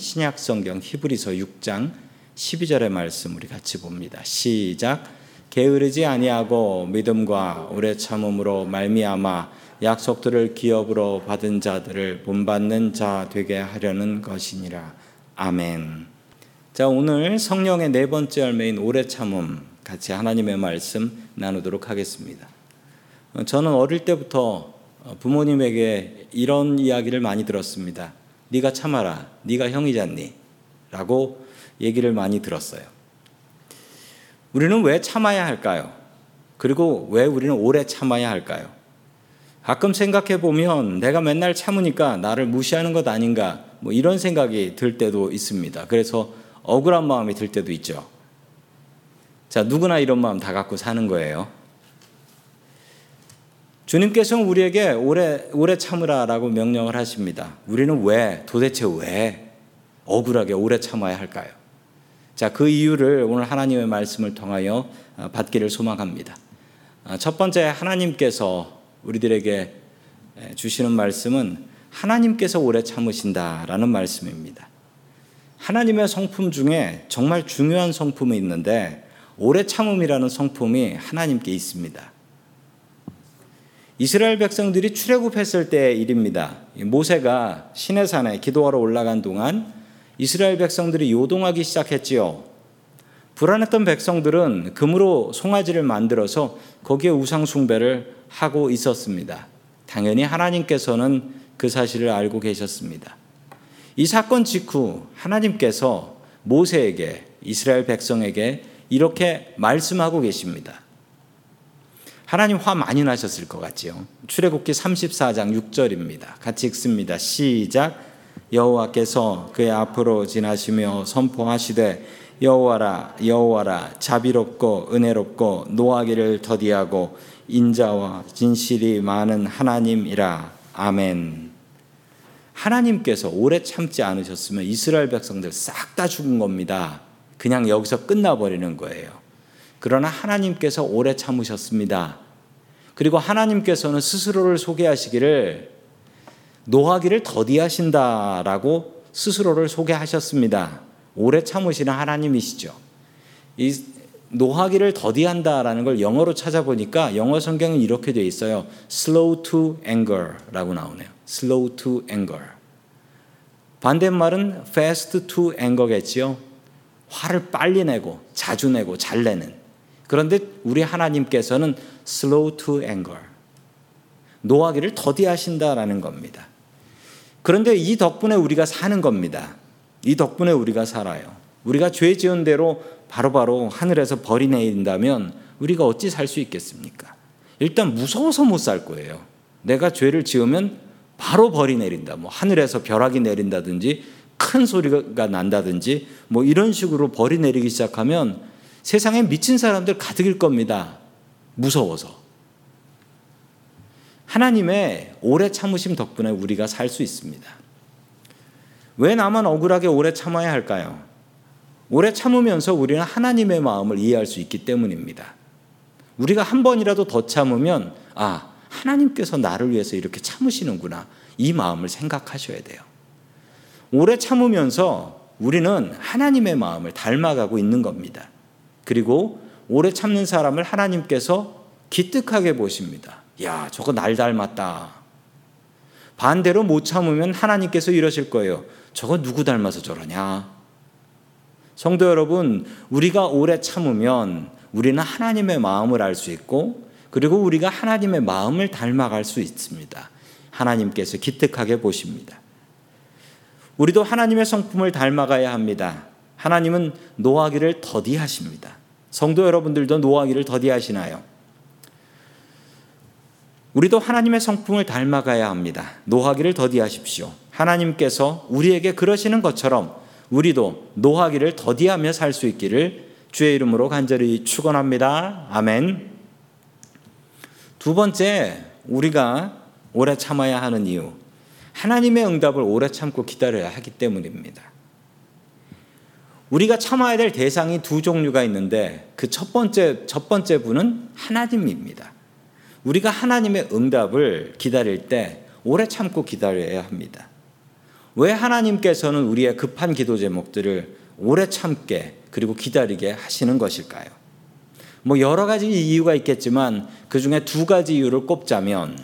신약 성경 히브리서 6장 12절의 말씀 우리 같이 봅니다. 시작. 게으르지 아니하고 믿음과 오래 참음으로 말미암아 약속들을 기업으로 받은 자들을 본받는 자 되게 하려는 것이니라. 아멘. 자, 오늘 성령의 네 번째 열매인 오래 참음 같이 하나님의 말씀 나누도록 하겠습니다. 저는 어릴 때부터 부모님에게 이런 이야기를 많이 들었습니다. 네가 참아라. 네가 형이잖니. 라고 얘기를 많이 들었어요. 우리는 왜 참아야 할까요? 그리고 왜 우리는 오래 참아야 할까요? 가끔 생각해 보면 내가 맨날 참으니까 나를 무시하는 것 아닌가 뭐 이런 생각이 들 때도 있습니다. 그래서 억울한 마음이 들 때도 있죠. 자, 누구나 이런 마음 다 갖고 사는 거예요. 주님께서는 우리에게 오래, 오래 참으라라고 명령을 하십니다. 우리는 왜, 도대체 왜 억울하게 오래 참아야 할까요? 자, 그 이유를 오늘 하나님의 말씀을 통하여 어, 받기를 소망합니다. 어, 첫 번째, 하나님께서 우리들에게 주시는 말씀은 하나님께서 오래 참으신다라는 말씀입니다. 하나님의 성품 중에 정말 중요한 성품이 있는데 오래 참음이라는 성품이 하나님께 있습니다. 이스라엘 백성들이 출애굽했을 때의 일입니다. 모세가 시내산에 기도하러 올라간 동안 이스라엘 백성들이 요동하기 시작했지요. 불안했던 백성들은 금으로 송아지를 만들어서 거기에 우상 숭배를 하고 있었습니다. 당연히 하나님께서는 그 사실을 알고 계셨습니다. 이 사건 직후 하나님께서 모세에게 이스라엘 백성에게 이렇게 말씀하고 계십니다. 하나님 화 많이 나셨을 것 같지요. 출애굽기 34장 6절입니다. 같이 읽습니다. 시작. 여호와께서 그의 앞으로 지나시며 선포하시되 여호와라 여호와라 자비롭고 은혜롭고 노하기를 더디하고 인자와 진실이 많은 하나님이라. 아멘. 하나님께서 오래 참지 않으셨으면 이스라엘 백성들 싹 다 죽은 겁니다. 그냥 여기서 끝나버리는 거예요. 그러나 하나님께서 오래 참으셨습니다. 그리고 하나님께서는 스스로를 소개하시기를 노하기를 더디하신다라고 스스로를 소개하셨습니다. 오래 참으시는 하나님이시죠. 이 노하기를 더디한다라는 걸 영어로 찾아보니까 영어 성경은 이렇게 되어 있어요. slow to anger라고 나오네요. slow to anger. 반대말은 fast to anger겠지요. 화를 빨리 내고 자주 내고 잘 내는. 그런데 우리 하나님께서는 slow to anger. 노하기를 더디하신다라는 겁니다. 그런데 이 덕분에 우리가 사는 겁니다. 이 덕분에 우리가 살아요. 우리가 죄 지은 대로 바로 바로 하늘에서 벌이 내린다면 우리가 어찌 살 수 있겠습니까? 일단 무서워서 못 살 거예요. 내가 죄를 지으면 바로 벌이 내린다. 뭐 하늘에서 벼락이 내린다든지 큰 소리가 난다든지 뭐 이런 식으로 벌이 내리기 시작하면 세상에 미친 사람들 가득일 겁니다. 무서워서. 하나님의 오래 참으심 덕분에 우리가 살 수 있습니다. 왜 나만 억울하게 오래 참아야 할까요? 오래 참으면서 우리는 하나님의 마음을 이해할 수 있기 때문입니다. 우리가 한 번이라도 더 참으면, 아, 하나님께서 나를 위해서 이렇게 참으시는구나. 이 마음을 생각하셔야 돼요. 오래 참으면서 우리는 하나님의 마음을 닮아가고 있는 겁니다. 그리고 오래 참는 사람을 하나님께서 기특하게 보십니다. 야, 저거 날 닮았다. 반대로 못 참으면 하나님께서 이러실 거예요. 저거 누구 닮아서 저러냐? 성도 여러분, 우리가 오래 참으면 우리는 하나님의 마음을 알 수 있고, 그리고 우리가 하나님의 마음을 닮아갈 수 있습니다. 하나님께서 기특하게 보십니다. 우리도 하나님의 성품을 닮아가야 합니다. 하나님은 노하기를 더디하십니다. 성도 여러분들도 노하기를 더디하시나요? 우리도 하나님의 성품을 닮아가야 합니다. 노하기를 더디하십시오. 하나님께서 우리에게 그러시는 것처럼 우리도 노하기를 더디하며 살 수 있기를 주의 이름으로 간절히 축원합니다. 아멘. 두 번째, 우리가 오래 참아야 하는 이유. 하나님의 응답을 오래 참고 기다려야 하기 때문입니다. 우리가 참아야 될 대상이 두 종류가 있는데 그 첫 번째 첫 번째 분은 하나님입니다. 우리가 하나님의 응답을 기다릴 때 오래 참고 기다려야 합니다. 왜 하나님께서는 우리의 급한 기도 제목들을 오래 참게 그리고 기다리게 하시는 것일까요? 뭐 여러 가지 이유가 있겠지만 그 중에 두 가지 이유를 꼽자면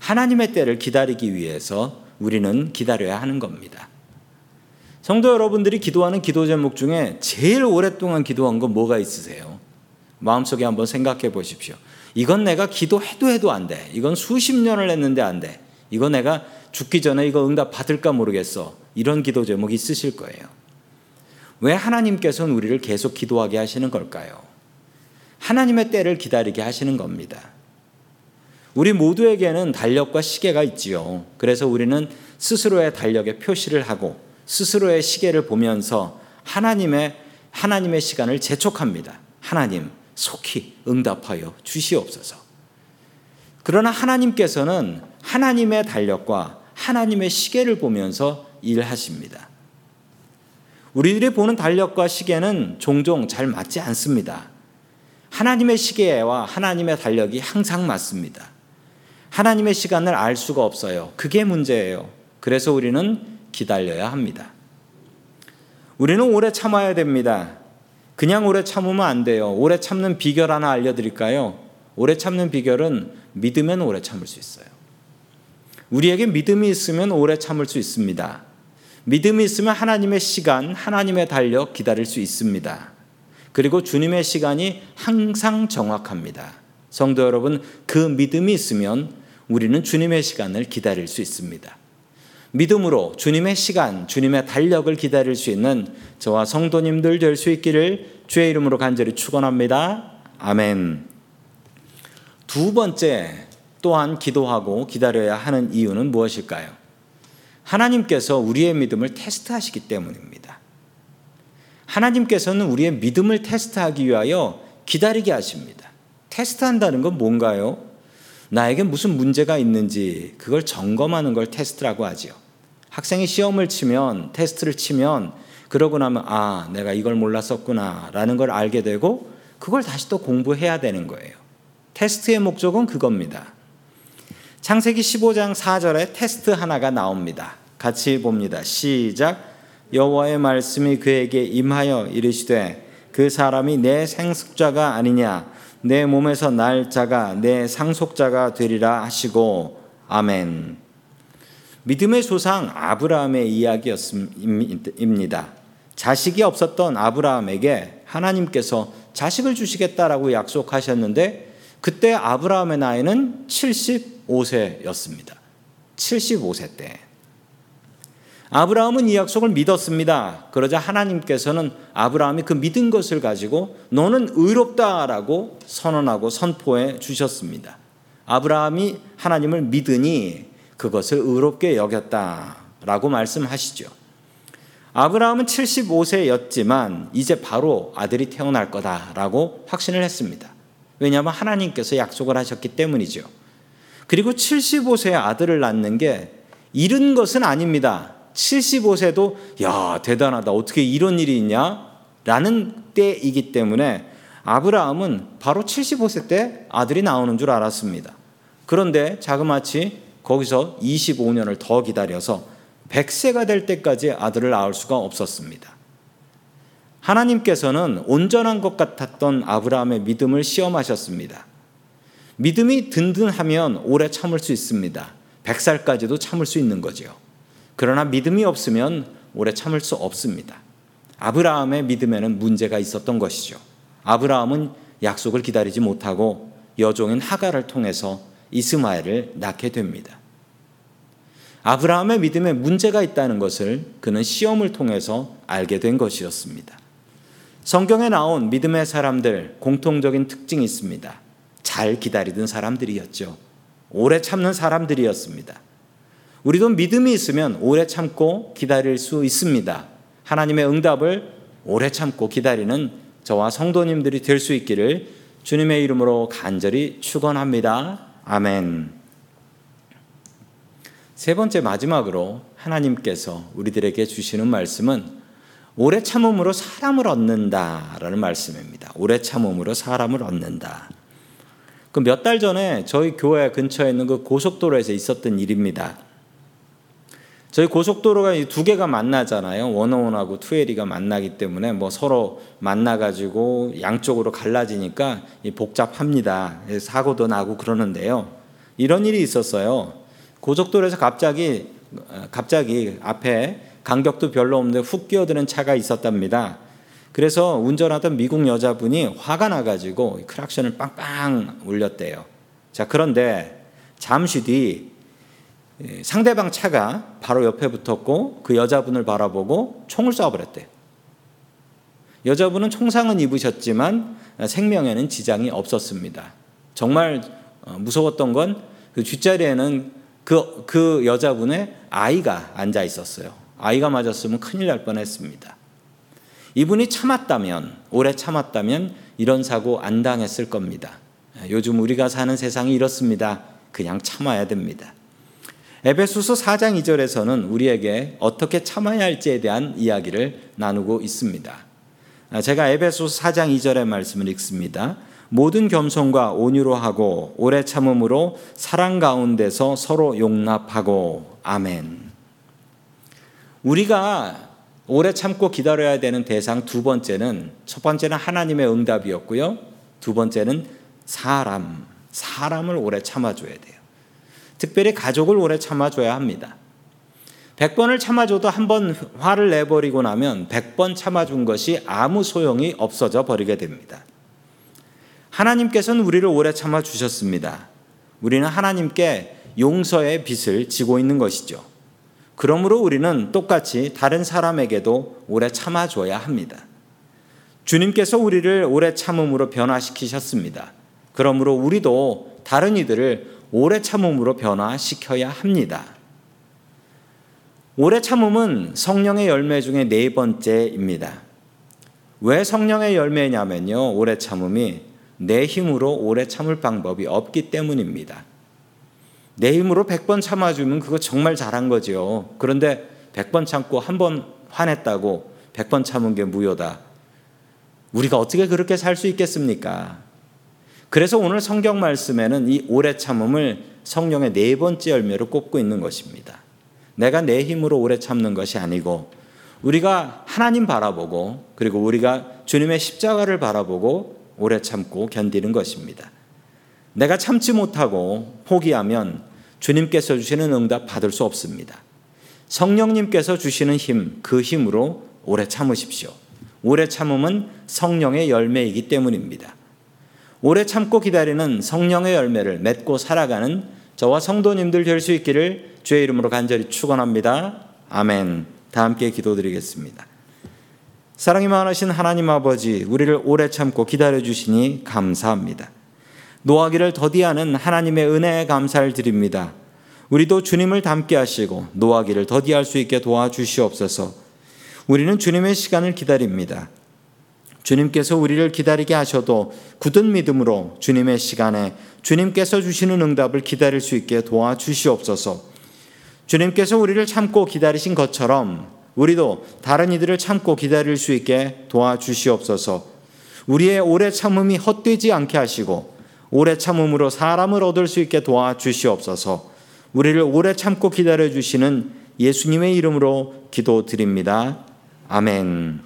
하나님의 때를 기다리기 위해서 우리는 기다려야 하는 겁니다. 성도 여러분들이 기도하는 기도 제목 중에 제일 오랫동안 기도한 건 뭐가 있으세요? 마음속에 한번 생각해 보십시오. 이건 내가 기도해도 해도 안 돼. 이건 수십 년을 했는데 안 돼. 이거 내가 죽기 전에 이거 응답 받을까 모르겠어. 이런 기도 제목이 있으실 거예요. 왜 하나님께서는 우리를 계속 기도하게 하시는 걸까요? 하나님의 때를 기다리게 하시는 겁니다. 우리 모두에게는 달력과 시계가 있지요. 그래서 우리는 스스로의 달력에 표시를 하고 스스로의 시계를 보면서 하나님의 하나님의 시간을 재촉합니다. 하나님 속히 응답하여 주시옵소서. 그러나 하나님께서는 하나님의 달력과 하나님의 시계를 보면서 일하십니다. 우리들이 보는 달력과 시계는 종종 잘 맞지 않습니다. 하나님의 시계와 하나님의 달력이 항상 맞습니다. 하나님의 시간을 알 수가 없어요. 그게 문제예요. 그래서 우리는 기다려야 합니다. 우리는 오래 참아야 됩니다. 그냥 오래 참으면 안 돼요. 오래 참는 비결 하나 알려드릴까요? 오래 참는 비결은 믿으면 오래 참을 수 있어요. 우리에게 믿음이 있으면 오래 참을 수 있습니다. 믿음이 있으면 하나님의 시간, 하나님의 달력 기다릴 수 있습니다. 그리고 주님의 시간이 항상 정확합니다. 성도 여러분, 그 믿음이 있으면 우리는 주님의 시간을 기다릴 수 있습니다. 믿음으로 주님의 시간, 주님의 달력을 기다릴 수 있는 저와 성도님들 될 수 있기를 주의 이름으로 간절히 축원합니다. 아멘. 두 번째 또한 기도하고 기다려야 하는 이유는 무엇일까요? 하나님께서 우리의 믿음을 테스트하시기 때문입니다. 하나님께서는 우리의 믿음을 테스트하기 위하여 기다리게 하십니다. 테스트한다는 건 뭔가요? 나에게 무슨 문제가 있는지 그걸 점검하는 걸 테스트라고 하지요. 학생이 시험을 치면 테스트를 치면 그러고 나면 아 내가 이걸 몰랐었구나라는 걸 알게 되고 그걸 다시 또 공부해야 되는 거예요. 테스트의 목적은 그겁니다. 창세기 15장 4절에 테스트 하나가 나옵니다. 같이 봅니다. 시작. 여호와의 말씀이 그에게 임하여 이르시되 그 사람이 내 생숙자가 아니냐 내 몸에서 날 자가 내 상속자가 되리라 하시고 아멘. 믿음의 조상 아브라함의 이야기였습니다. 자식이 없었던 아브라함에게 하나님께서 자식을 주시겠다라고 약속하셨는데 그때 아브라함의 나이는 75세였습니다. 75세 때. 아브라함은 이 약속을 믿었습니다. 그러자 하나님께서는 아브라함이 그 믿은 것을 가지고 너는 의롭다라고 선언하고 선포해 주셨습니다. 아브라함이 하나님을 믿으니 그것을 의롭게 여겼다라고 말씀하시죠. 아브라함은 75세였지만 이제 바로 아들이 태어날 거다라고 확신을 했습니다. 왜냐하면 하나님께서 약속을 하셨기 때문이죠. 그리고 75세의 아들을 낳는 게 이른 것은 아닙니다. 75세도 야 대단하다 어떻게 이런 일이 있냐 라는 때이기 때문에 아브라함은 바로 75세 때 아들이 나오는 줄 알았습니다. 그런데 자그마치 거기서 25년을 더 기다려서 100세가 될 때까지 아들을 낳을 수가 없었습니다. 하나님께서는 온전한 것 같았던 아브라함의 믿음을 시험하셨습니다. 믿음이 든든하면 오래 참을 수 있습니다. 100살까지도 참을 수 있는 거지요. 그러나 믿음이 없으면 오래 참을 수 없습니다. 아브라함의 믿음에는 문제가 있었던 것이죠. 아브라함은 약속을 기다리지 못하고 여종인 하가를 통해서 이스마엘을 낳게 됩니다. 아브라함의 믿음에 문제가 있다는 것을 그는 시험을 통해서 알게 된 것이었습니다. 성경에 나온 믿음의 사람들 공통적인 특징이 있습니다. 잘 기다리던 사람들이었죠. 오래 참는 사람들이었습니다. 우리도 믿음이 있으면 오래 참고 기다릴 수 있습니다. 하나님의 응답을 오래 참고 기다리는 저와 성도님들이 될 수 있기를 주님의 이름으로 간절히 축원합니다. 아멘. 세 번째 마지막으로 하나님께서 우리들에게 주시는 말씀은 오래 참음으로 사람을 얻는다라는 말씀입니다. 오래 참음으로 사람을 얻는다. 그 몇 달 전에 저희 교회 근처에 있는 그 고속도로에서 있었던 일입니다. 저희 고속도로가 이 두 개가 만나잖아요. 원어원하고 투에리가 만나기 때문에 뭐 서로 만나가지고 양쪽으로 갈라지니까 이 복잡합니다. 사고도 나고 그러는데요. 이런 일이 있었어요. 고속도로에서 갑자기 갑자기 앞에 간격도 별로 없는데 훅 끼어드는 차가 있었답니다. 그래서 운전하던 미국 여자분이 화가 나가지고 크락션을 빵빵 울렸대요. 자 그런데 잠시 뒤 예, 상대방 차가 바로 옆에 붙었고 그 여자분을 바라보고 총을 쏴버렸대요. 여자분은 총상은 입으셨지만 생명에는 지장이 없었습니다. 정말 어, 무서웠던 건 그 뒷자리에는 그, 그 여자분의 아이가 앉아 있었어요. 아이가 맞았으면 큰일 날 뻔했습니다. 이분이 참았다면, 오래 참았다면 이런 사고 안 당했을 겁니다. 요즘 우리가 사는 세상이 이렇습니다. 그냥 참아야 됩니다. 에베소서 4장 2절에서는 우리에게 어떻게 참아야 할지에 대한 이야기를 나누고 있습니다. 제가 에베소서 4장 2절의 말씀을 읽습니다. 모든 겸손과 온유로 하고 오래 참음으로 사랑 가운데서 서로 용납하고 아멘. 우리가 오래 참고 기다려야 되는 대상 두 번째는 첫 번째는 하나님의 응답이었고요. 두 번째는 사람, 사람을 오래 참아줘야 돼요. 특별히 가족을 오래 참아줘야 합니다. 100번을 참아줘도 한 번 화를 내버리고 나면 100번 참아준 것이 아무 소용이 없어져 버리게 됩니다. 하나님께서는 우리를 오래 참아주셨습니다. 우리는 하나님께 용서의 빚을 지고 있는 것이죠. 그러므로 우리는 똑같이 다른 사람에게도 오래 참아줘야 합니다. 주님께서 우리를 오래 참음으로 변화시키셨습니다. 그러므로 우리도 다른 이들을 오래 참음으로 변화시켜야 합니다. 오래 참음은 성령의 열매 중에 네 번째입니다. 왜 성령의 열매냐면요. 오래 참음이 내 힘으로 오래 참을 방법이 없기 때문입니다. 내 힘으로 100번 참아주면 그거 정말 잘한 거죠. 그런데 100번 참고 한 번 화냈다고 100번 참은 게 무효다. 우리가 어떻게 그렇게 살 수 있겠습니까? 그래서 오늘 성경 말씀에는 이 오래 참음을 성령의 네 번째 열매로 꼽고 있는 것입니다. 내가 내 힘으로 오래 참는 것이 아니고 우리가 하나님 바라보고 그리고 우리가 주님의 십자가를 바라보고 오래 참고 견디는 것입니다. 내가 참지 못하고 포기하면 주님께서 주시는 응답 받을 수 없습니다. 성령님께서 주시는 힘, 그 힘으로 오래 참으십시오. 오래 참음은 성령의 열매이기 때문입니다. 오래 참고 기다리는 성령의 열매를 맺고 살아가는 저와 성도님들 될 수 있기를 주의 이름으로 간절히 축원합니다. 아멘. 다 함께 기도드리겠습니다. 사랑이 많으신 하나님 아버지, 우리를 오래 참고 기다려 주시니 감사합니다. 노하기를 더디하는 하나님의 은혜에 감사를 드립니다. 우리도 주님을 닮게 하시고 노하기를 더디할 수 있게 도와주시옵소서. 우리는 주님의 시간을 기다립니다. 주님께서 우리를 기다리게 하셔도 굳은 믿음으로 주님의 시간에 주님께서 주시는 응답을 기다릴 수 있게 도와주시옵소서. 주님께서 우리를 참고 기다리신 것처럼 우리도 다른 이들을 참고 기다릴 수 있게 도와주시옵소서. 우리의 오래 참음이 헛되지 않게 하시고 오래 참음으로 사람을 얻을 수 있게 도와주시옵소서. 우리를 오래 참고 기다려 주시는 예수님의 이름으로 기도드립니다. 아멘.